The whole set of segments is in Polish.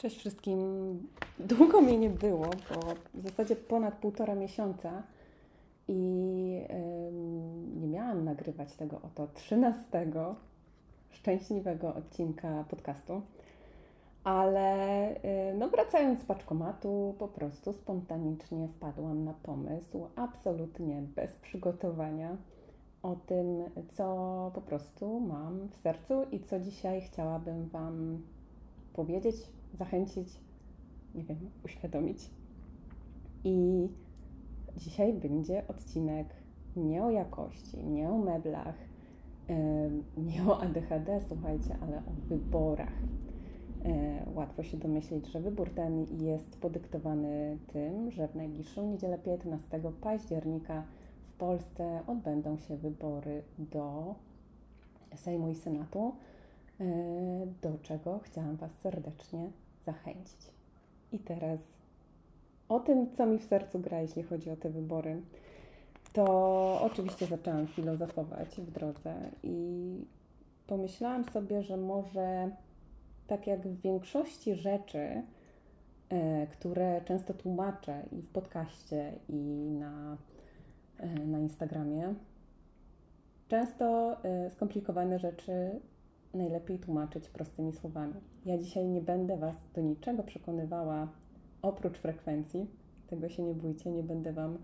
Cześć wszystkim. Długo mnie nie było, bo w zasadzie ponad półtora miesiąca i nie miałam nagrywać tego oto 13 szczęśliwego odcinka podcastu. Ale no wracając z paczkomatu, po prostu spontanicznie wpadłam na pomysł, absolutnie bez przygotowania, o tym, co po prostu mam w sercu i co dzisiaj chciałabym Wam powiedzieć, zachęcić, nie wiem, uświadomić. I dzisiaj będzie odcinek nie o jakości, nie o meblach, nie o ADHD, słuchajcie, ale o wyborach. E, łatwo się domyślić, że wybór ten jest podyktowany tym, że w najbliższą niedzielę 15 października w Polsce odbędą się wybory do Sejmu i Senatu, do czego chciałam Was serdecznie zachęcić. I teraz o tym, co mi w sercu gra, jeśli chodzi o te wybory, to oczywiście zaczęłam filozofować w drodze i pomyślałam sobie, że może tak jak w większości rzeczy, e, które często tłumaczę i w podcaście, i na, e, na Instagramie, często e, skomplikowane rzeczy najlepiej tłumaczyć prostymi słowami. Ja dzisiaj nie będę Was do niczego przekonywała oprócz frekwencji. Tego się nie bójcie, nie będę Wam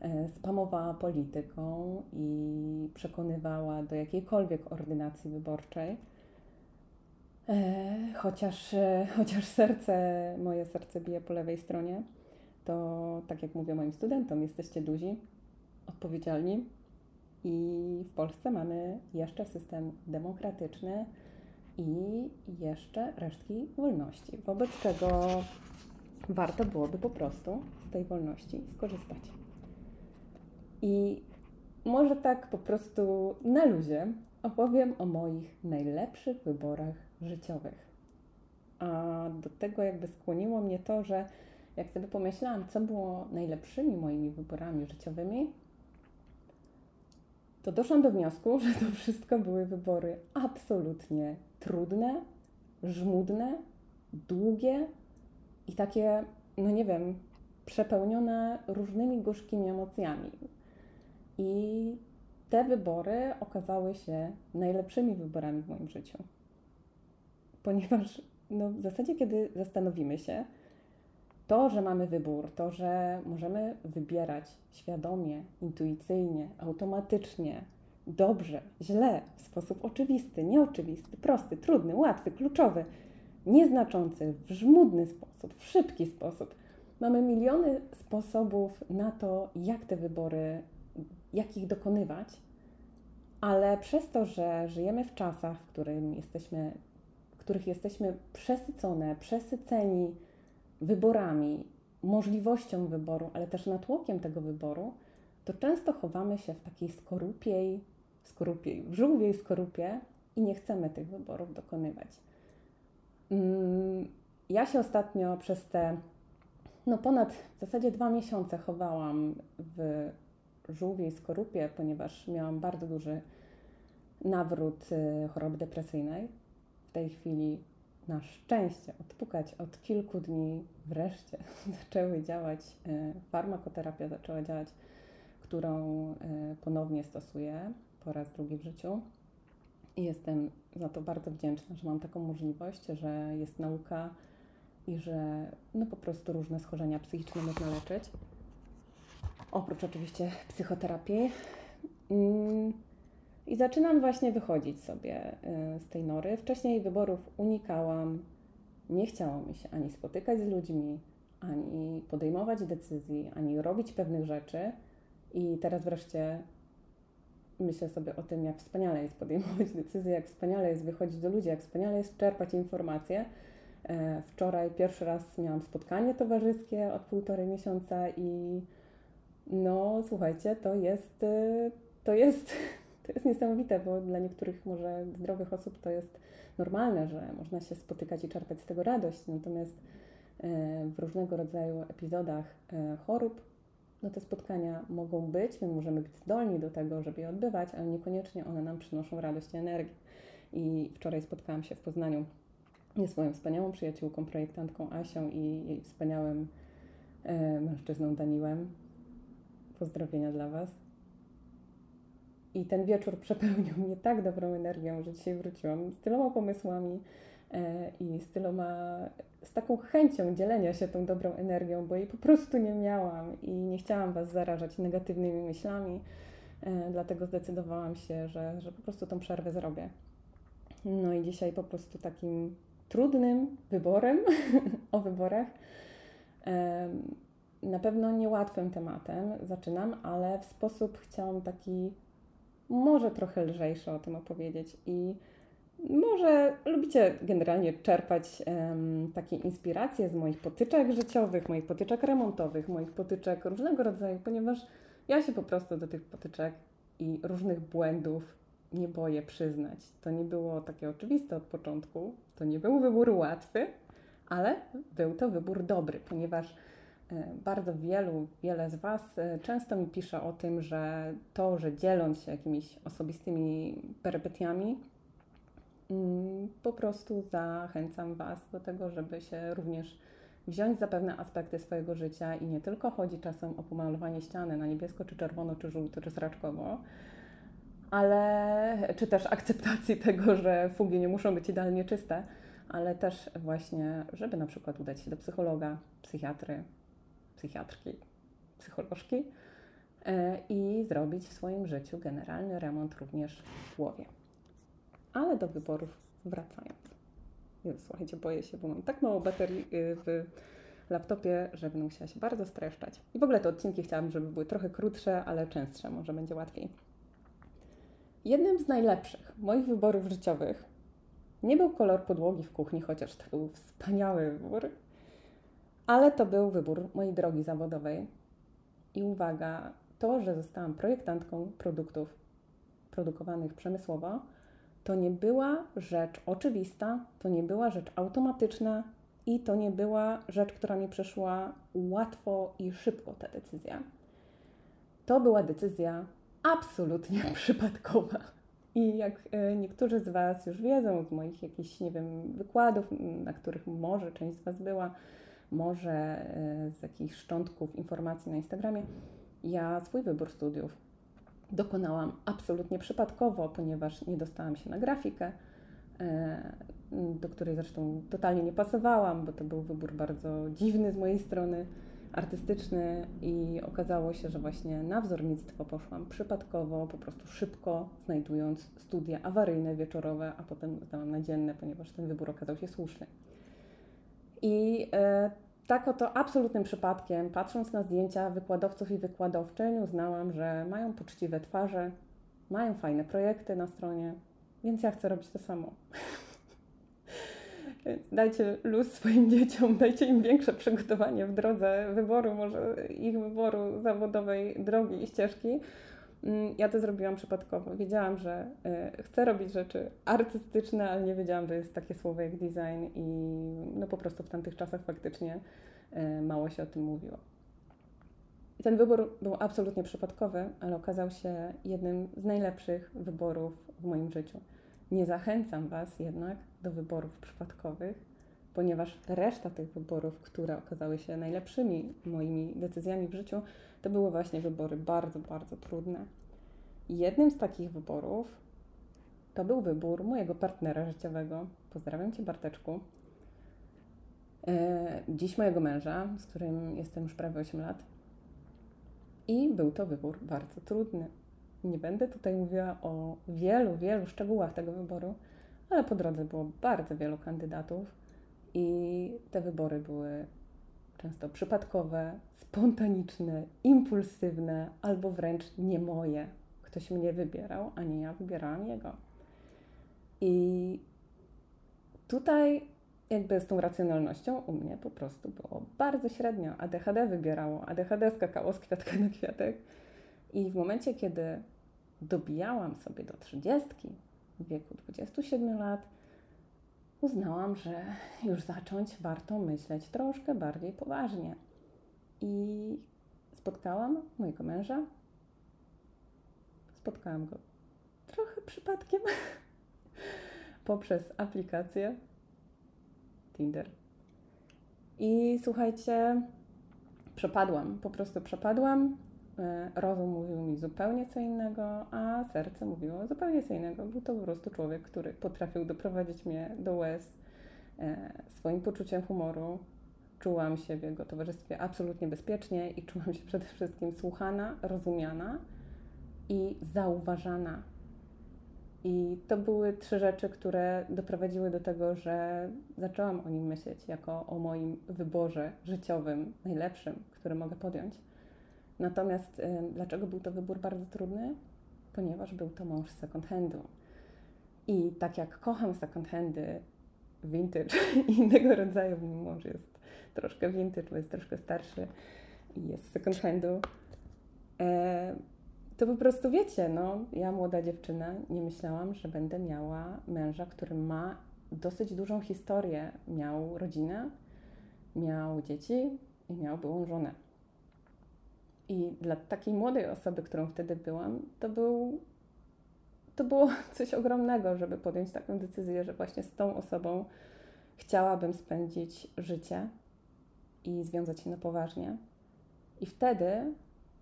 e, spamowała polityką i przekonywała do jakiejkolwiek ordynacji wyborczej. E, chociaż, e, chociaż serce, moje serce bije po lewej stronie, to tak jak mówię moim studentom, jesteście duzi, odpowiedzialni, i w Polsce mamy jeszcze system demokratyczny i jeszcze resztki wolności, wobec czego warto byłoby po prostu z tej wolności skorzystać. I może tak po prostu na luzie opowiem o moich najlepszych wyborach życiowych. A do tego jakby skłoniło mnie to, że jak sobie pomyślałam, co było najlepszymi moimi wyborami życiowymi, to doszłam do wniosku, że to wszystko były wybory absolutnie trudne, żmudne, długie i takie, no nie wiem, przepełnione różnymi gorzkimi emocjami. I te wybory okazały się najlepszymi wyborami w moim życiu. Ponieważ no, w zasadzie, kiedy zastanowimy się, to, że mamy wybór, to, że możemy wybierać świadomie, intuicyjnie, automatycznie, dobrze, źle, w sposób oczywisty, nieoczywisty, prosty, trudny, łatwy, kluczowy, nieznaczący, w żmudny sposób, w szybki sposób. Mamy miliony sposobów na to, jak te wybory, jak ich dokonywać, ale przez to, że żyjemy w czasach, w, którym jesteśmy, w których jesteśmy przesycone, przesyceni, wyborami, możliwością wyboru, ale też natłokiem tego wyboru, to często chowamy się w takiej skorupiej, skorupiej, w żółwiej skorupie i nie chcemy tych wyborów dokonywać. Mm, ja się ostatnio przez te no ponad w zasadzie dwa miesiące chowałam w żółwiej skorupie, ponieważ miałam bardzo duży nawrót y, choroby depresyjnej. W tej chwili na szczęście odpukać od kilku dni wreszcie zaczęły działać, e, farmakoterapia zaczęła działać, którą e, ponownie stosuję po raz drugi w życiu. I jestem za to bardzo wdzięczna, że mam taką możliwość, że jest nauka i że no po prostu różne schorzenia psychiczne można leczyć. Oprócz oczywiście psychoterapii. Mm, i zaczynam właśnie wychodzić sobie y, z tej nory. Wcześniej wyborów unikałam, nie chciało mi się ani spotykać z ludźmi, ani podejmować decyzji, ani robić pewnych rzeczy. I teraz wreszcie myślę sobie o tym, jak wspaniale jest podejmować decyzje, jak wspaniale jest wychodzić do ludzi, jak wspaniale jest czerpać informacje. E, wczoraj pierwszy raz miałam spotkanie towarzyskie od półtorej miesiąca i no słuchajcie, to jest, y, to jest to jest niesamowite, bo dla niektórych może zdrowych osób to jest normalne, że można się spotykać i czerpać z tego radość, natomiast e, w różnego rodzaju epizodach e, chorób, no te spotkania mogą być, my możemy być zdolni do tego, żeby je odbywać, ale niekoniecznie one nam przynoszą radość i energię. I wczoraj spotkałam się w Poznaniu swoją wspaniałą przyjaciółką, projektantką Asią i jej wspaniałym e, mężczyzną Daniłem. Pozdrowienia dla Was. I ten wieczór przepełnił mnie tak dobrą energią, że dzisiaj wróciłam z tyloma pomysłami e, i z tyloma, z taką chęcią dzielenia się tą dobrą energią, bo jej po prostu nie miałam i nie chciałam Was zarażać negatywnymi myślami, e, dlatego zdecydowałam się, że, że po prostu tą przerwę zrobię. No i dzisiaj po prostu takim trudnym wyborem o wyborach. Na pewno niełatwym tematem zaczynam, ale w sposób chciałam taki może trochę lżejszy o tym opowiedzieć i może lubicie generalnie czerpać um, takie inspiracje z moich potyczek życiowych, moich potyczek remontowych, moich potyczek różnego rodzaju, ponieważ ja się po prostu do tych potyczek i różnych błędów nie boję przyznać. To nie było takie oczywiste od początku, to nie był wybór łatwy, ale był to wybór dobry, ponieważ bardzo wielu, wiele z Was e, często mi pisze o tym, że to, że dzieląc się jakimiś osobistymi perypetiami, mm, po prostu zachęcam Was do tego, żeby się również wziąć za pewne aspekty swojego życia i nie tylko chodzi czasem o pomalowanie ściany na niebiesko, czy czerwono, czy żółto, czy sraczkowo, ale czy też akceptacji tego, że fugi nie muszą być idealnie czyste, ale też właśnie, żeby na przykład udać się do psychologa, psychiatry, psychiatrki, psycholożki e, i zrobić w swoim życiu generalny remont również w głowie. Ale do wyborów wracając. Jezu, słuchajcie, boję się, bo mam tak mało baterii y, w laptopie, że będę musiała się bardzo streszczać. I w ogóle te odcinki chciałabym, żeby były trochę krótsze, ale częstsze, może będzie łatwiej. Jednym z najlepszych moich wyborów życiowych nie był kolor podłogi w kuchni, chociaż to był wspaniały wybór, ale to był wybór mojej drogi zawodowej. I uwaga, to, że zostałam projektantką produktów produkowanych przemysłowo, to nie była rzecz oczywista, to nie była rzecz automatyczna i to nie była rzecz, która mi przeszła łatwo i szybko, ta decyzja. To była decyzja absolutnie przypadkowa. I jak e, niektórzy z Was już wiedzą z moich jakichś, nie wiem, wykładów, na których może część z Was była, może e, z jakichś szczątków informacji na Instagramie, ja swój wybór studiów dokonałam absolutnie przypadkowo, ponieważ nie dostałam się na grafikę, e, do której zresztą totalnie nie pasowałam, bo to był wybór bardzo dziwny z mojej strony artystyczny i okazało się, że właśnie na wzornictwo poszłam przypadkowo, po prostu szybko, znajdując studia awaryjne, wieczorowe, a potem zdałam na dzienne, ponieważ ten wybór okazał się słuszny. I e, tak oto absolutnym przypadkiem, patrząc na zdjęcia wykładowców i wykładowczyń, uznałam, że mają poczciwe twarze, mają fajne projekty na stronie, więc ja chcę robić to samo. Więc dajcie luz swoim dzieciom, dajcie im większe przygotowanie w drodze wyboru, może ich wyboru zawodowej drogi i ścieżki. Mm, ja to zrobiłam przypadkowo. Wiedziałam, że y, chcę robić rzeczy artystyczne, ale nie wiedziałam, że jest takie słowo jak design i no po prostu w tamtych czasach faktycznie y, mało się o tym mówiło. Ten wybór był absolutnie przypadkowy, ale okazał się jednym z najlepszych wyborów w moim życiu. Nie zachęcam Was jednak do wyborów przypadkowych, ponieważ reszta tych wyborów, które okazały się najlepszymi moimi decyzjami w życiu, to były właśnie wybory bardzo, bardzo trudne. jednym z takich wyborów to był wybór mojego partnera życiowego. Pozdrawiam Cię, Barteczku. E, dziś mojego męża, z którym jestem już prawie 8 lat. I był to wybór bardzo trudny. Nie będę tutaj mówiła o wielu, wielu szczegółach tego wyboru, ale po drodze było bardzo wielu kandydatów i te wybory były często przypadkowe, spontaniczne, impulsywne albo wręcz nie moje. Ktoś mnie wybierał, a nie ja wybierałam jego. I tutaj jakby z tą racjonalnością u mnie po prostu było bardzo średnio. ADHD wybierało, ADHD skakało z kwiatka na kwiatek. I w momencie, kiedy dobijałam sobie do trzydziestki w wieku 27 lat, uznałam, że już zacząć warto myśleć troszkę bardziej poważnie. I spotkałam mojego męża. Spotkałam go trochę przypadkiem poprzez aplikację. Tinder. I słuchajcie, przepadłam, po prostu przepadłam. E, rozum mówił mi zupełnie co innego, a serce mówiło zupełnie co innego. Był to po prostu człowiek, który potrafił doprowadzić mnie do łez e, swoim poczuciem humoru. Czułam się w jego towarzystwie absolutnie bezpiecznie i czułam się przede wszystkim słuchana, rozumiana i zauważana. I to były trzy rzeczy, które doprowadziły do tego, że zaczęłam o nim myśleć jako o moim wyborze życiowym, najlepszym, który mogę podjąć. Natomiast y, dlaczego był to wybór bardzo trudny? Ponieważ był to mąż second handu. I tak jak kocham second handy, vintage i innego rodzaju, mój mąż jest troszkę vintage, bo jest troszkę starszy i jest second handu, e, to po prostu wiecie, no, ja młoda dziewczyna nie myślałam, że będę miała męża, który ma dosyć dużą historię. Miał rodzinę, miał dzieci i miał byłą żonę. I dla takiej młodej osoby, którą wtedy byłam, to był to było coś ogromnego, żeby podjąć taką decyzję, że właśnie z tą osobą chciałabym spędzić życie i związać się na poważnie. I wtedy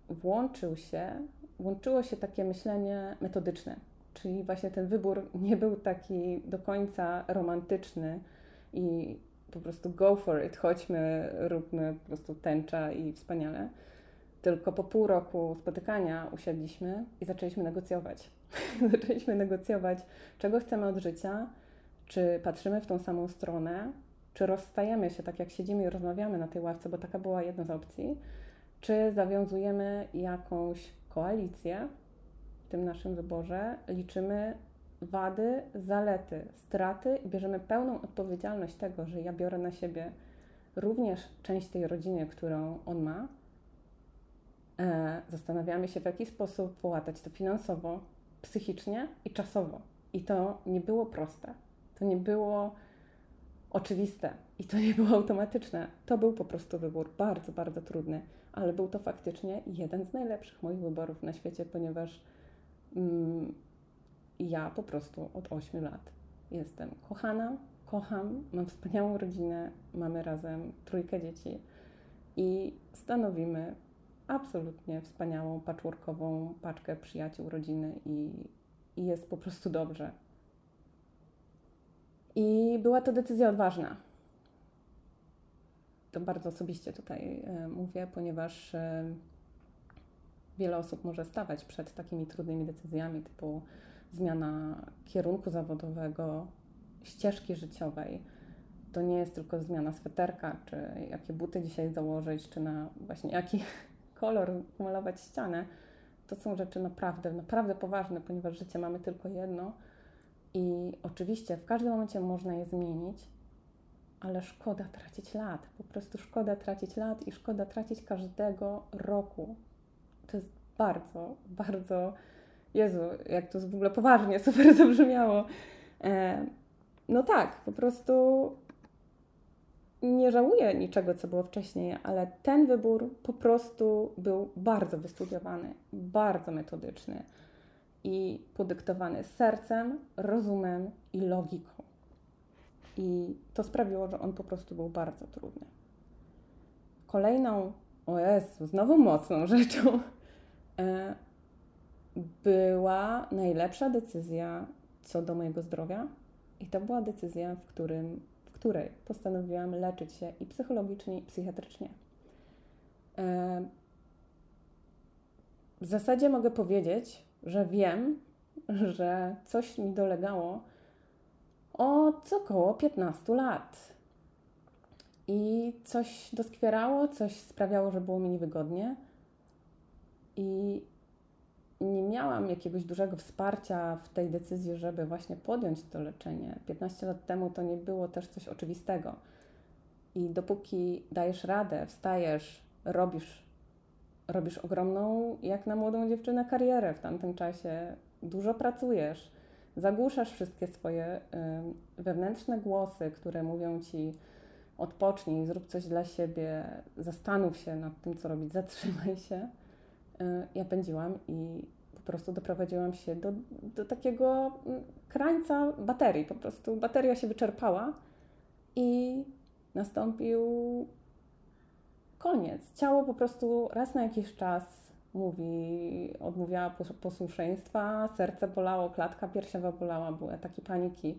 włączył się łączyło się takie myślenie metodyczne, czyli właśnie ten wybór nie był taki do końca romantyczny i po prostu go for it, chodźmy, róbmy po prostu tęcza i wspaniale. Tylko po pół roku spotykania usiadliśmy i zaczęliśmy negocjować. zaczęliśmy negocjować, czego chcemy od życia, czy patrzymy w tą samą stronę, czy rozstajemy się tak jak siedzimy i rozmawiamy na tej ławce, bo taka była jedna z opcji, czy zawiązujemy jakąś koalicję w tym naszym wyborze, liczymy wady, zalety, straty i bierzemy pełną odpowiedzialność tego, że ja biorę na siebie również część tej rodziny, którą on ma. E, zastanawiamy się, w jaki sposób połatać to finansowo, psychicznie i czasowo. I to nie było proste. To nie było oczywiste i to nie było automatyczne. To był po prostu wybór bardzo, bardzo trudny ale był to faktycznie jeden z najlepszych moich wyborów na świecie, ponieważ mm, ja po prostu od 8 lat jestem kochana, kocham, mam wspaniałą rodzinę, mamy razem trójkę dzieci i stanowimy absolutnie wspaniałą, patchworkową paczkę przyjaciół, rodziny i, i jest po prostu dobrze. I była to decyzja odważna to bardzo osobiście tutaj e, mówię, ponieważ e, wiele osób może stawać przed takimi trudnymi decyzjami, typu zmiana kierunku zawodowego, ścieżki życiowej. To nie jest tylko zmiana sweterka, czy jakie buty dzisiaj założyć, czy na właśnie jaki kolor malować ścianę. To są rzeczy naprawdę, naprawdę poważne, ponieważ życie mamy tylko jedno i oczywiście w każdym momencie można je zmienić, ale szkoda tracić lat. Po prostu szkoda tracić lat i szkoda tracić każdego roku. To jest bardzo, bardzo. Jezu, jak to w ogóle poważnie super zabrzmiało. E, no tak, po prostu nie żałuję niczego, co było wcześniej, ale ten wybór po prostu był bardzo wystudiowany, bardzo metodyczny i podyktowany sercem, rozumem i logiką. I to sprawiło, że on po prostu był bardzo trudny. Kolejną, o Jezu, znowu mocną rzeczą e, była najlepsza decyzja co do mojego zdrowia. I to była decyzja, w, którym, której postanowiłam leczyć się i psychologicznie, i psychiatrycznie. E, w zasadzie mogę powiedzieć, że wiem, że coś mi dolegało, od około 15 lat. I coś doskwierało, coś sprawiało, że było mi niewygodnie. I nie miałam jakiegoś dużego wsparcia w tej decyzji, żeby właśnie podjąć to leczenie. 15 lat temu to nie było też coś oczywistego. I dopóki dajesz radę, wstajesz, robisz, robisz ogromną, jak na młodą dziewczynę, karierę w tamtym czasie, dużo pracujesz, zagłuszasz wszystkie swoje wewnętrzne głosy, które mówią ci odpocznij, zrób coś dla siebie, zastanów się nad tym, co robić, zatrzymaj się. Y, ja pędziłam i po prostu doprowadziłam się do, do takiego mm, krańca baterii. Po prostu bateria się wyczerpała i nastąpił koniec. Ciało po prostu raz na jakiś czas mówi, odmówiła posłuszeństwa, serce bolało, klatka piersiowa bolała, były ataki paniki.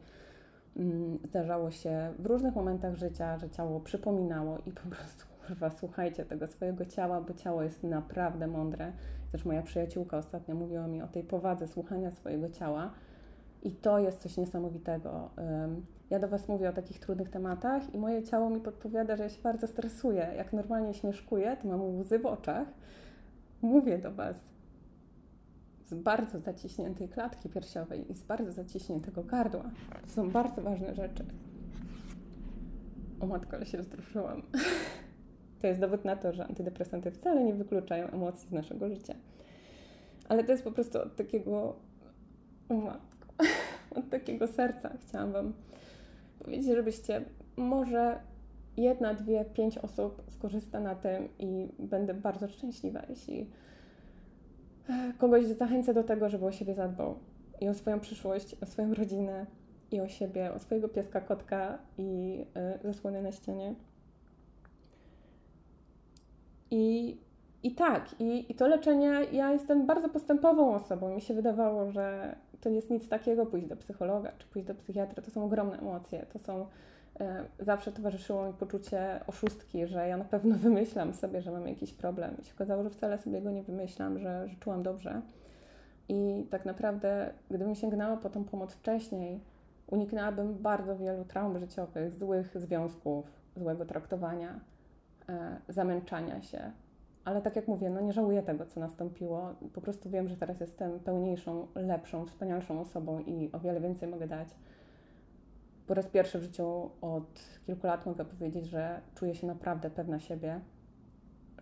Mm, zdarzało się w różnych momentach życia, że ciało przypominało i po prostu, kurwa, słuchajcie tego swojego ciała, bo ciało jest naprawdę mądre. Też moja przyjaciółka ostatnio mówiła mi o tej powadze słuchania swojego ciała i to jest coś niesamowitego. Ja do Was mówię o takich trudnych tematach i moje ciało mi podpowiada, że ja się bardzo stresuję. Jak normalnie śmieszkuję, to mam łzy w oczach. Mówię do Was z bardzo zaciśniętej klatki piersiowej i z bardzo zaciśniętego gardła. To są bardzo ważne rzeczy. O matko, ale się wzruszyłam. To jest dowód na to, że antydepresanty wcale nie wykluczają emocji z naszego życia. Ale to jest po prostu od takiego, o od takiego serca chciałam Wam powiedzieć, żebyście może jedna, dwie, pięć osób skorzysta na tym i będę bardzo szczęśliwa, jeśli e, kogoś zachęcę do tego, żeby o siebie zadbał i o swoją przyszłość, o swoją rodzinę i o siebie, o swojego pieska, kotka i y, zasłony na ścianie. I, i tak, i, i to leczenie, ja jestem bardzo postępową osobą. Mi się wydawało, że to jest nic takiego pójść do psychologa czy pójść do psychiatry. To są ogromne emocje, to są e, zawsze towarzyszyło mi poczucie oszustki, że ja na pewno wymyślam sobie, że mam jakiś problem. I się okazało, że wcale sobie go nie wymyślam, że, że czułam dobrze. I tak naprawdę, gdybym sięgnęła po tą pomoc wcześniej, uniknęłabym bardzo wielu traum życiowych, złych związków, złego traktowania, zamęczania się, ale tak jak mówię, no nie żałuję tego, co nastąpiło. Po prostu wiem, że teraz jestem pełniejszą, lepszą, wspanialszą osobą i o wiele więcej mogę dać. Po raz pierwszy w życiu od kilku lat mogę powiedzieć, że czuję się naprawdę pewna siebie,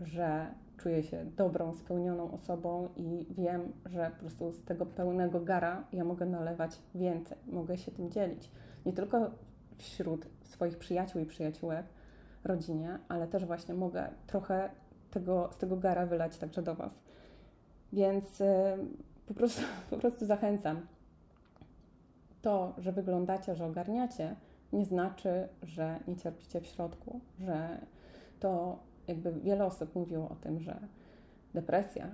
że czuję się dobrą, spełnioną osobą i wiem, że po prostu z tego pełnego gara ja mogę nalewać więcej, mogę się tym dzielić. Nie tylko wśród swoich przyjaciół i przyjaciółek, rodzinie, ale też właśnie mogę trochę tego, z tego gara wylać także do Was. Więc y, po prostu, po prostu zachęcam. To, że wyglądacie, że ogarniacie, nie znaczy, że nie cierpicie w środku, że to jakby wiele osób mówiło o tym, że depresja,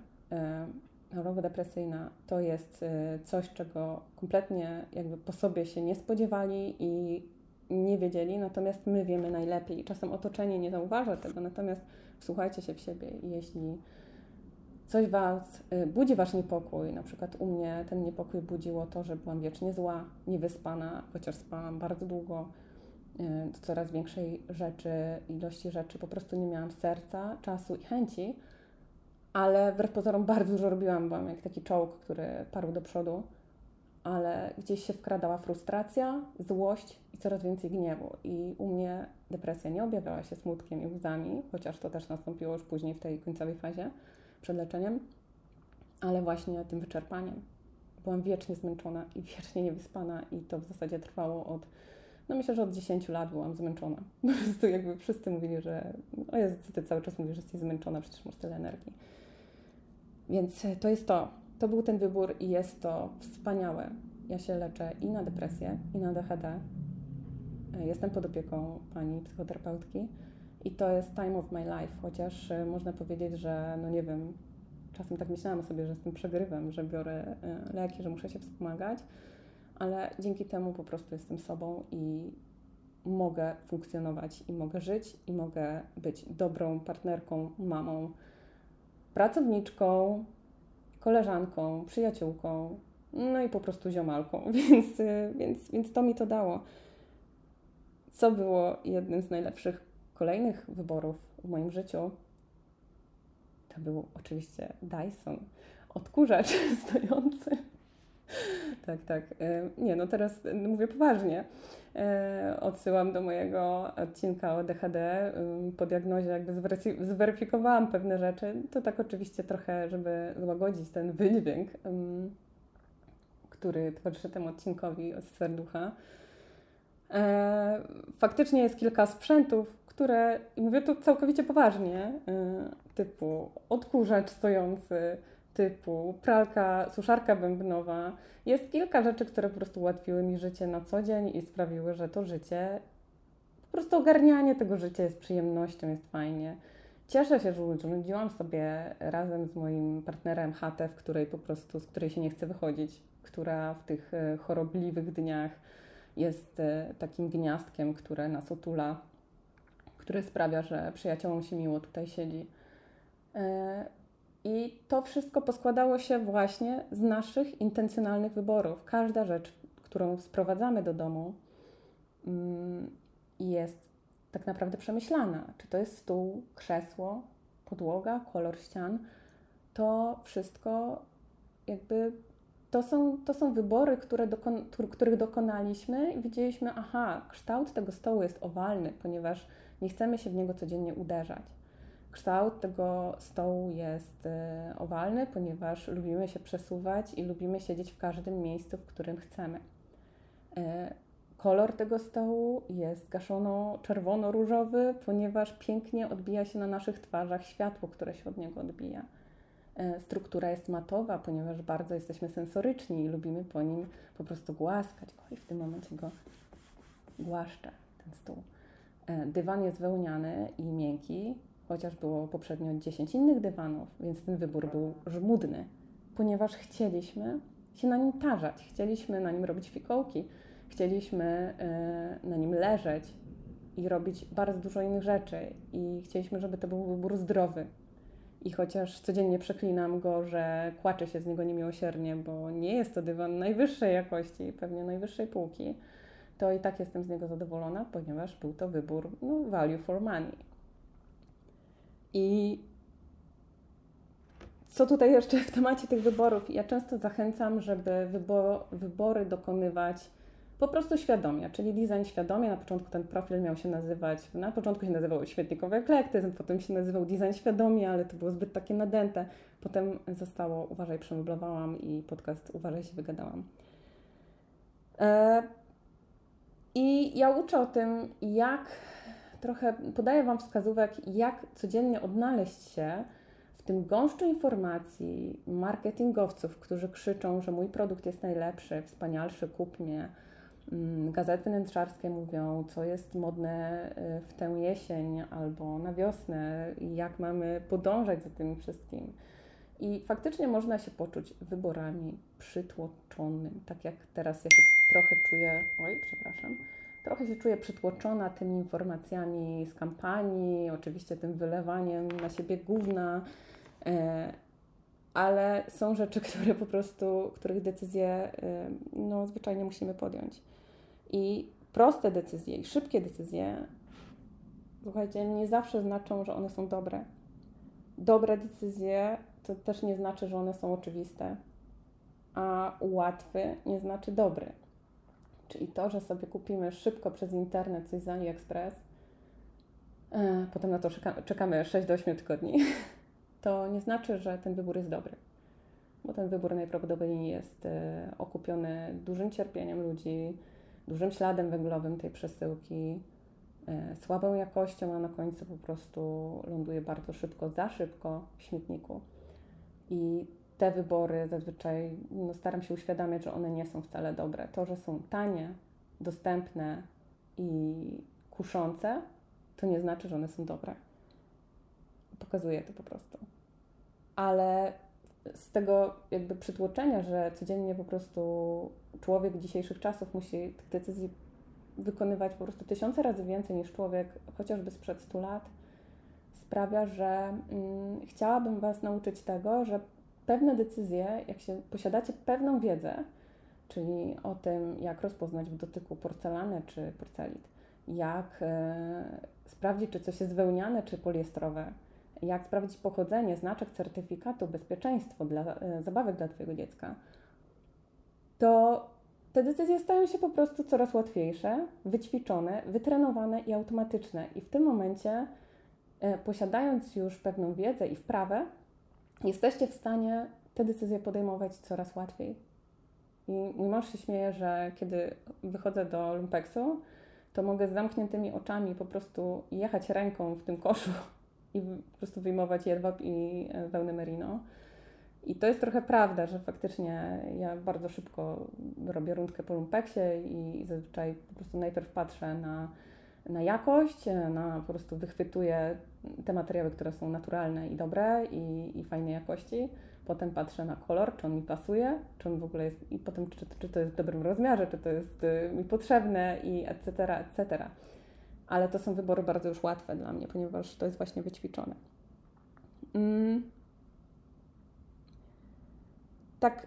choroba depresyjna to jest y, coś, czego kompletnie jakby po sobie się nie spodziewali i nie wiedzieli, natomiast my wiemy najlepiej. Czasem otoczenie nie zauważa tego, natomiast wsłuchajcie się w siebie i jeśli coś Was y, budzi Wasz niepokój, na przykład u mnie ten niepokój budziło to, że byłam wiecznie zła, niewyspana, chociaż spałam bardzo długo, y, do coraz większej rzeczy, ilości rzeczy, po prostu nie miałam serca, czasu i chęci, ale wbrew pozorom bardzo dużo robiłam, byłam jak taki czołg, który parł do przodu, ale gdzieś się wkradała frustracja, złość i coraz więcej gniewu. I u mnie depresja nie objawiała się smutkiem i łzami, chociaż to też nastąpiło już później w tej końcowej fazie przed leczeniem, ale właśnie tym wyczerpaniem. Byłam wiecznie zmęczona i wiecznie niewyspana i to w zasadzie trwało od, no myślę, że od 10 lat byłam zmęczona. Po prostu jakby wszyscy mówili, że o Jezu, Ty cały czas mówisz, że jesteś zmęczona, przecież masz tyle energii. Więc to jest to. To był ten wybór i jest to wspaniałe. Ja się leczę i na depresję, i na DHD. Jestem pod opieką pani psychoterapeutki i to jest time of my life, chociaż e, można powiedzieć, że no nie wiem, czasem tak myślałam sobie, że z tym przegrywem, że biorę e, leki, że muszę się wspomagać, ale dzięki temu po prostu jestem sobą i mogę funkcjonować i mogę żyć i mogę być dobrą partnerką, mamą, pracowniczką, koleżanką, przyjaciółką, no i po prostu ziomalką, więc, e, więc, więc to mi to dało. Co było jednym z najlepszych kolejnych wyborów w moim życiu? To był oczywiście Dyson, odkurzacz stojący. Tak, tak. E, nie, no teraz mówię poważnie. E, odsyłam do mojego odcinka o DHD. Po diagnozie jakby zweryfikowałam pewne rzeczy. To tak oczywiście trochę, żeby złagodzić ten wydźwięk, który towarzyszy temu odcinkowi od serducha. E, faktycznie jest kilka sprzętów, które, mówię tu całkowicie poważnie, typu odkurzacz stojący, typu pralka, suszarka bębnowa. Jest kilka rzeczy, które po prostu ułatwiły mi życie na co dzień i sprawiły, że to życie po prostu ogarnianie tego życia jest przyjemnością, jest fajnie. Cieszę się, że urządziłam sobie razem z moim partnerem chatę, w której po prostu, z której się nie chce wychodzić, która w tych e, chorobliwych dniach jest e, takim gniazdkiem, które nas otula, które sprawia, że przyjaciołom się miło tutaj siedzi. I to wszystko poskładało się właśnie z naszych intencjonalnych wyborów. Każda rzecz, którą sprowadzamy do domu, mm, jest tak naprawdę przemyślana. Czy to jest stół, krzesło, podłoga, kolor ścian, to wszystko jakby to są, to są wybory, które dokon, których dokonaliśmy i widzieliśmy, aha, kształt tego stołu jest owalny, ponieważ nie chcemy się w niego codziennie uderzać. Kształt tego stołu jest e, owalny, ponieważ lubimy się przesuwać i lubimy siedzieć w każdym miejscu, w którym chcemy. E, kolor tego stołu jest gaszono czerwono-różowy, ponieważ pięknie odbija się na naszych twarzach światło, które się od niego odbija. E, struktura jest matowa, ponieważ bardzo jesteśmy sensoryczni i lubimy po nim po prostu głaskać i w tym momencie go głaszczę, ten stół. Dywan jest wełniany i miękki, chociaż było poprzednio 10 innych dywanów, więc ten wybór był żmudny, ponieważ chcieliśmy się na nim tarzać, chcieliśmy na nim robić fikołki, chcieliśmy e, na nim leżeć i robić bardzo dużo innych rzeczy i chcieliśmy, żeby to był wybór zdrowy, i chociaż codziennie przeklinam go, że kłaczę się z niego niemiłosiernie, bo nie jest to dywan najwyższej jakości, pewnie najwyższej półki, to i tak jestem z niego zadowolona, ponieważ był to wybór no, value for money. I co tutaj jeszcze w temacie tych wyborów? Ja często zachęcam, żeby wybory dokonywać po prostu świadomie, czyli design świadomie. Na początku ten profil miał się nazywać, na początku się nazywał świetnikowy eklektyzm, potem się nazywał design świadomie, ale to było zbyt takie nadęte. Potem zostało Uważaj, przemeblowałam i podcast Uważaj, się wygadałam. E, I ja uczę o tym, jak trochę podaję Wam wskazówek, jak codziennie odnaleźć się w tym gąszczu informacji marketingowców, którzy krzyczą, że mój produkt jest najlepszy, wspanialszy, kup mnie, Mm, gazety wnętrzarskie mówią, co jest modne y, w tę jesień albo na wiosnę i jak mamy podążać za tym wszystkim. I faktycznie można się poczuć wyborami przytłoczonym. Tak jak teraz ja się trochę czuję, oj, przepraszam, trochę się czuję przytłoczona tymi informacjami z kampanii, oczywiście tym wylewaniem na siebie gówna, e, ale są rzeczy, które po prostu, których decyzje y, no, zwyczajnie musimy podjąć. I proste decyzje i szybkie decyzje, słuchajcie, nie zawsze znaczą, że one są dobre. Dobre decyzje to też nie znaczy, że one są oczywiste, a łatwy nie znaczy dobry. Czyli to, że sobie kupimy szybko przez internet coś z AliExpress, e, potem na to czekamy 6 do 8 tygodni, to nie znaczy, że ten wybór jest dobry. Bo ten wybór najprawdopodobniej jest e, okupiony dużym cierpieniem ludzi, dużym śladem węglowym tej przesyłki, e, słabą jakością, a na końcu po prostu ląduje bardzo szybko, za szybko w śmietniku. I te wybory zazwyczaj no, staram się uświadamiać, że one nie są wcale dobre. To, że są tanie, dostępne i kuszące, to nie znaczy, że one są dobre. Pokazuje to po prostu. Ale z tego jakby przytłoczenia, że codziennie po prostu człowiek dzisiejszych czasów musi tych decyzji wykonywać po prostu tysiące razy więcej niż człowiek chociażby sprzed 100 lat, sprawia, że mm, chciałabym Was nauczyć tego, że pewne decyzje, jak się posiadacie pewną wiedzę, czyli o tym, jak rozpoznać w dotyku porcelanę czy porcelit, jak e, sprawdzić, czy coś jest wełniane czy poliestrowe, jak sprawdzić pochodzenie, znaczek certyfikatu, bezpieczeństwo dla e, zabawek dla Twojego dziecka, to te decyzje stają się po prostu coraz łatwiejsze, wyćwiczone, wytrenowane i automatyczne. I w tym momencie, e, posiadając już pewną wiedzę i wprawę, jesteście w stanie te decyzje podejmować coraz łatwiej. I mój mąż się śmieje, że kiedy wychodzę do lumpeksu, to mogę z zamkniętymi oczami po prostu jechać ręką w tym koszu i po prostu wyjmować jedwab i e, wełnę merino. I to jest trochę prawda, że faktycznie ja bardzo szybko robię rundkę po lumpeksie i zazwyczaj po prostu najpierw patrzę na na jakość, na po prostu wychwytuję te materiały, które są naturalne i dobre i, i fajnej jakości. Potem patrzę na kolor, czy on mi pasuje, czy on w ogóle jest, i potem czy, czy to jest w dobrym rozmiarze, czy to jest y, mi potrzebne i etc., etc. Ale to są wybory bardzo już łatwe dla mnie, ponieważ to jest właśnie wyćwiczone. Mm. Tak,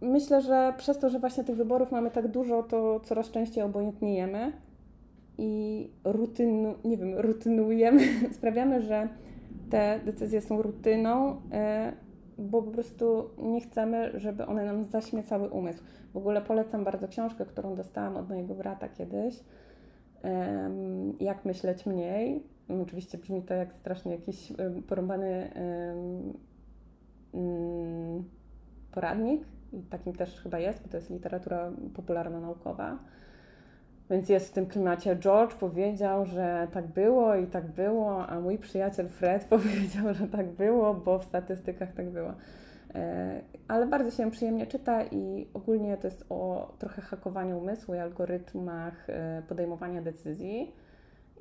myślę, że przez to, że właśnie tych wyborów mamy tak dużo, to coraz częściej obojętniejemy i rutynu, nie wiem, rutynujemy, sprawiamy, że te decyzje są rutyną, e, bo po prostu nie chcemy, żeby one nam zaśmiecały umysł. W ogóle polecam bardzo książkę, którą dostałam od mojego brata kiedyś. Jak myśleć mniej. Oczywiście brzmi to jak strasznie jakiś porąbany mm, poradnik i takim też chyba jest, bo to jest literatura popularno-naukowa. Więc jest w tym klimacie. George powiedział, że tak było i tak było, a mój przyjaciel Fred powiedział, że tak było, bo w statystykach tak było. E, ale bardzo się przyjemnie czyta i ogólnie to jest o trochę hakowaniu umysłu i algorytmach e, podejmowania decyzji.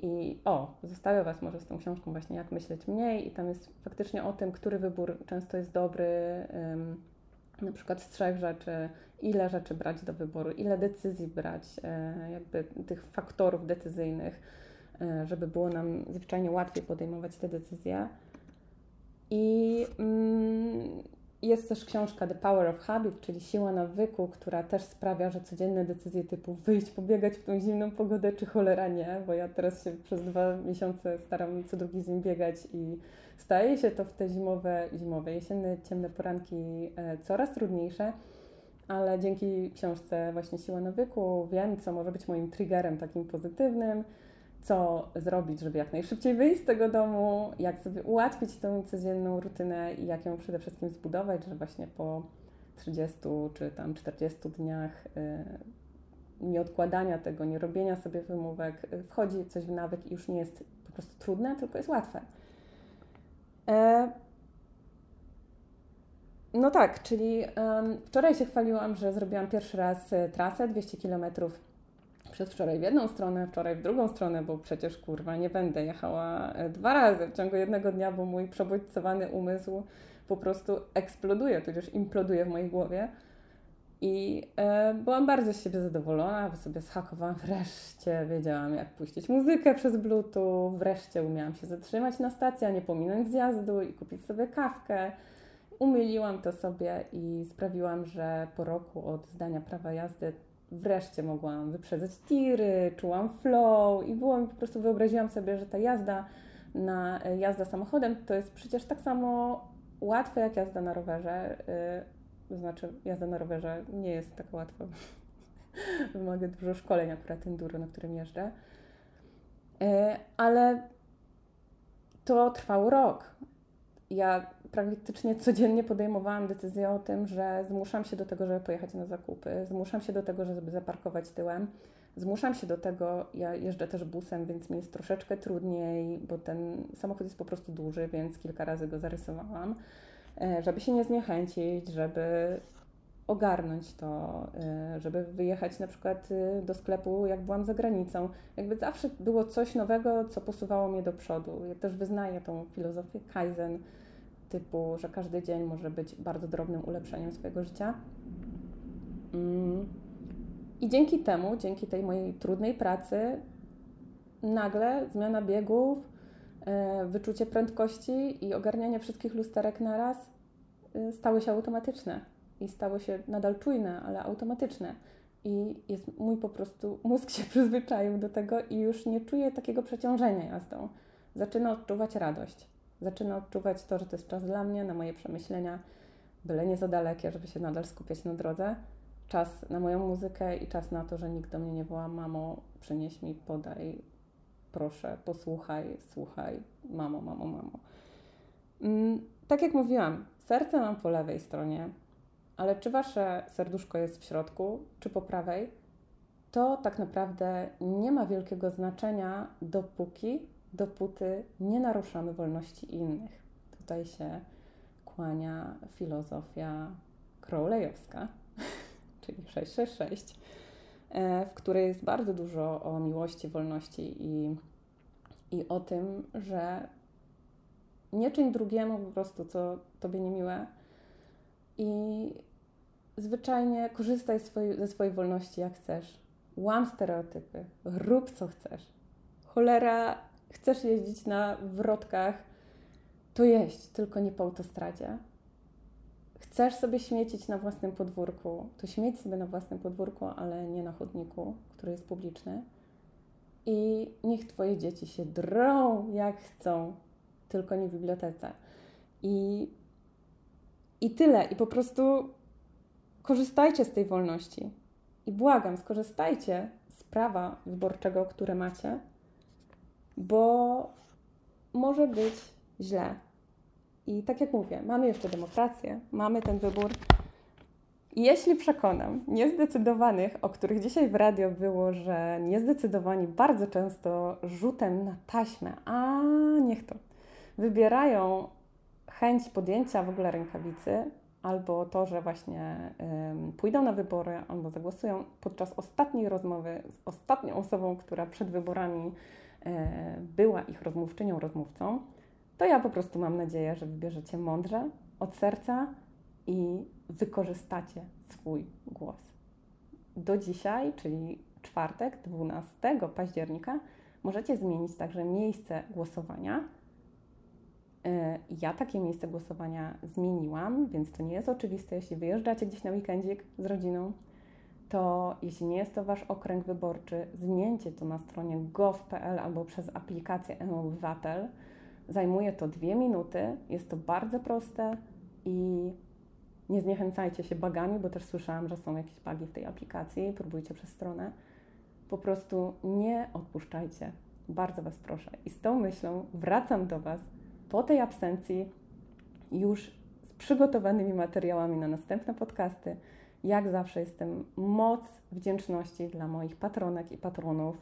I o, zostawię Was może z tą książką właśnie Jak myśleć mniej i tam jest faktycznie o tym, który wybór często jest dobry, na przykład z trzech rzeczy, ile rzeczy brać do wyboru, ile decyzji brać, e, jakby tych faktorów decyzyjnych, e, żeby było nam zwyczajnie łatwiej podejmować te decyzje. I mm, jest też książka The Power of Habit, czyli siła nawyku, która też sprawia, że codzienne decyzje typu wyjść, pobiegać w tą zimną pogodę, czy cholera nie, bo ja teraz się przez dwa miesiące staram co drugi dzień biegać i staje się to w te zimowe, zimowe, jesienne, ciemne poranki e, coraz trudniejsze, ale dzięki książce właśnie Siła Nawyku wiem, co może być moim triggerem takim pozytywnym, co zrobić, żeby jak najszybciej wyjść z tego domu, jak sobie ułatwić tą codzienną rutynę i jak ją przede wszystkim zbudować, że właśnie po 30 czy tam 40 dniach y, nieodkładania tego, nie robienia sobie wymówek, y, wchodzi coś w nawyk i już nie jest po prostu trudne, tylko jest łatwe. E, no tak, czyli wczoraj się chwaliłam, że zrobiłam pierwszy raz e, trasę 200 km przedwczoraj w jedną stronę, wczoraj w drugą stronę, bo przecież kurwa nie będę jechała e, dwa razy w ciągu jednego dnia, bo mój przebodźcowany umysł po prostu eksploduje, tudzież imploduje w mojej głowie. I e, byłam bardzo z siebie zadowolona, bo sobie zhakowałam. Wreszcie wiedziałam, jak puścić muzykę przez Bluetooth. Wreszcie umiałam się zatrzymać na stacji, a nie pominąć zjazdu i kupić sobie kawkę. Umyliłam to sobie i sprawiłam, że po roku od zdania prawa jazdy wreszcie mogłam wyprzedzać tiry, czułam flow i było mi po prostu wyobraziłam sobie, że ta jazda na jazda samochodem to jest przecież tak samo łatwe jak jazda na rowerze. To y, znaczy, jazda na rowerze nie jest taka łatwa. Wymaga dużo szkoleń akurat enduro, na którym jeżdżę. Y, ale to trwał rok. Ja praktycznie codziennie podejmowałam decyzję o tym, że zmuszam się do tego, żeby pojechać na zakupy, zmuszam się do tego, żeby zaparkować tyłem, zmuszam się do tego, ja jeżdżę też busem, więc mi jest troszeczkę trudniej, bo ten samochód jest po prostu duży, więc kilka razy go zarysowałam, e, żeby się nie zniechęcić, żeby ogarnąć to, e, żeby wyjechać na przykład e, do sklepu, jak byłam za granicą. Jakby zawsze było coś nowego, co posuwało mnie do przodu. Ja też wyznaję tą filozofię Kaizen, typu, że każdy dzień może być bardzo drobnym ulepszeniem swojego życia. Mm. I dzięki temu, dzięki tej mojej trudnej pracy, nagle zmiana biegów, e, wyczucie prędkości i ogarnianie wszystkich lusterek naraz e, stały się automatyczne i stały się nadal czujne, ale automatyczne. I jest mój po prostu mózg się przyzwyczaił do tego i już nie czuje takiego przeciążenia jazdą. Zaczyna odczuwać radość zaczyna odczuwać to, że to jest czas dla mnie, na moje przemyślenia, byle nie za dalekie, żeby się nadal skupiać na drodze. Czas na moją muzykę i czas na to, że nikt do mnie nie woła, mamo, przynieś mi, podaj, proszę, posłuchaj, słuchaj, mamo, mamo, mamo. Mm, tak jak mówiłam, serce mam po lewej stronie, ale czy wasze serduszko jest w środku, czy po prawej, to tak naprawdę nie ma wielkiego znaczenia, dopóki dopóty nie naruszamy wolności innych. Tutaj się kłania filozofia Crowleyowska, czyli 666. e, w której jest bardzo dużo o miłości, wolności i, i o tym, że nie czyń drugiemu po prostu, co tobie niemiłe i zwyczajnie korzystaj ze swojej wolności jak chcesz. Łam stereotypy, rób co chcesz. Cholera, chcesz jeździć na wrotkach, to jeźdź, tylko nie po autostradzie. Chcesz sobie śmiecić na własnym podwórku, to śmieć sobie na własnym podwórku, ale nie na chodniku, który jest publiczny. I niech Twoje dzieci się drą jak chcą, tylko nie w bibliotece. I, i tyle. I po prostu korzystajcie z tej wolności. I błagam, skorzystajcie z prawa wyborczego, które macie, bo może być źle. I tak jak mówię, mamy jeszcze demokrację, mamy ten wybór. Jeśli przekonam niezdecydowanych, o których dzisiaj w radio było, że niezdecydowani bardzo często rzutem na taśmę, a niech to, wybierają chęć podjęcia w ogóle rękawicy, albo to, że właśnie pójdą na wybory, albo zagłosują podczas ostatniej rozmowy z ostatnią osobą, która przed wyborami była ich rozmówczynią, rozmówcą, to ja po prostu mam nadzieję, że wybierzecie mądrze, od serca i wykorzystacie swój głos. Do dzisiaj, czyli czwartek, 12 października, możecie zmienić także miejsce głosowania E, ja takie miejsce głosowania zmieniłam, więc to nie jest oczywiste, jeśli wyjeżdżacie gdzieś na weekendzik z rodziną, to jeśli nie jest to Wasz okręg wyborczy, zmieńcie to na stronie gov.pl albo przez aplikację e-Obywatel. Zajmuje to dwie minuty, jest to bardzo proste i nie zniechęcajcie się bagami, bo też słyszałam, że są jakieś bagi w tej aplikacji, próbujcie przez stronę. Po prostu nie odpuszczajcie. Bardzo Was proszę. I z tą myślą wracam do Was po tej absencji już z przygotowanymi materiałami na następne podcasty. Jak zawsze jestem moc wdzięczności dla moich patronek i patronów,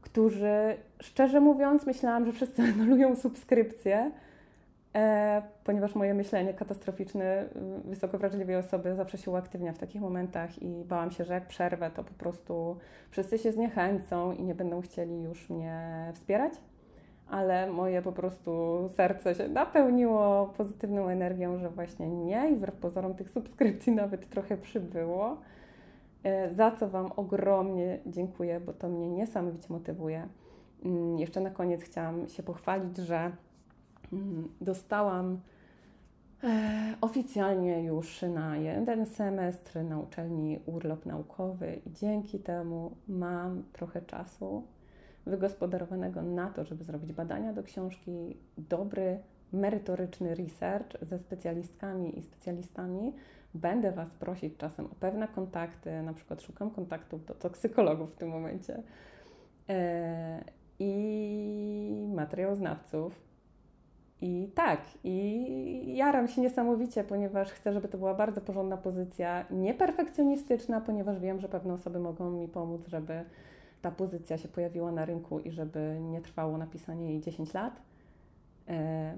którzy szczerze mówiąc myślałam, że wszyscy anulują subskrypcję, e, ponieważ moje myślenie katastroficzne wysoko wrażliwej osoby zawsze się uaktywnia w takich momentach i bałam się, że jak przerwę, to po prostu wszyscy się zniechęcą i nie będą chcieli już mnie wspierać ale moje po prostu serce się napełniło pozytywną energią, że właśnie nie i wbrew pozorom tych subskrypcji nawet trochę przybyło. E, za co Wam ogromnie dziękuję, bo to mnie niesamowicie motywuje. Mm, jeszcze na koniec chciałam się pochwalić, że mm, dostałam e, oficjalnie już na jeden semestr na uczelni urlop naukowy i dzięki temu mam trochę czasu wygospodarowanego na to, żeby zrobić badania do książki, dobry, merytoryczny research ze specjalistkami i specjalistami. Będę Was prosić czasem o pewne kontakty, na przykład szukam kontaktów do toksykologów w tym momencie e, i materiałoznawców. I tak, i jaram się niesamowicie, ponieważ chcę, żeby to była bardzo porządna pozycja, nieperfekcjonistyczna, ponieważ wiem, że pewne osoby mogą mi pomóc, żeby ta pozycja się pojawiła na rynku i żeby nie trwało napisanie jej 10 lat. E,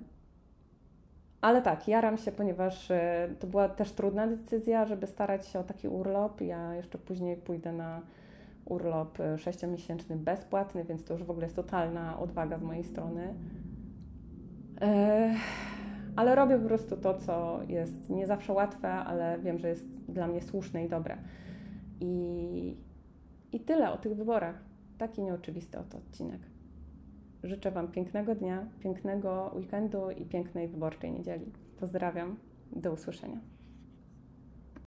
ale tak, jaram się, ponieważ e, to była też trudna decyzja, żeby starać się o taki urlop. Ja jeszcze później pójdę na urlop 6-miesięczny e, bezpłatny, więc to już w ogóle jest totalna odwaga z mojej strony. Ale robię po prostu to, co jest nie zawsze łatwe, ale wiem, że jest dla mnie słuszne i dobre. I i tyle o tych wyborach. Taki nieoczywisty oto odcinek. Życzę Wam pięknego dnia, pięknego weekendu i pięknej wyborczej niedzieli. Pozdrawiam. Do usłyszenia.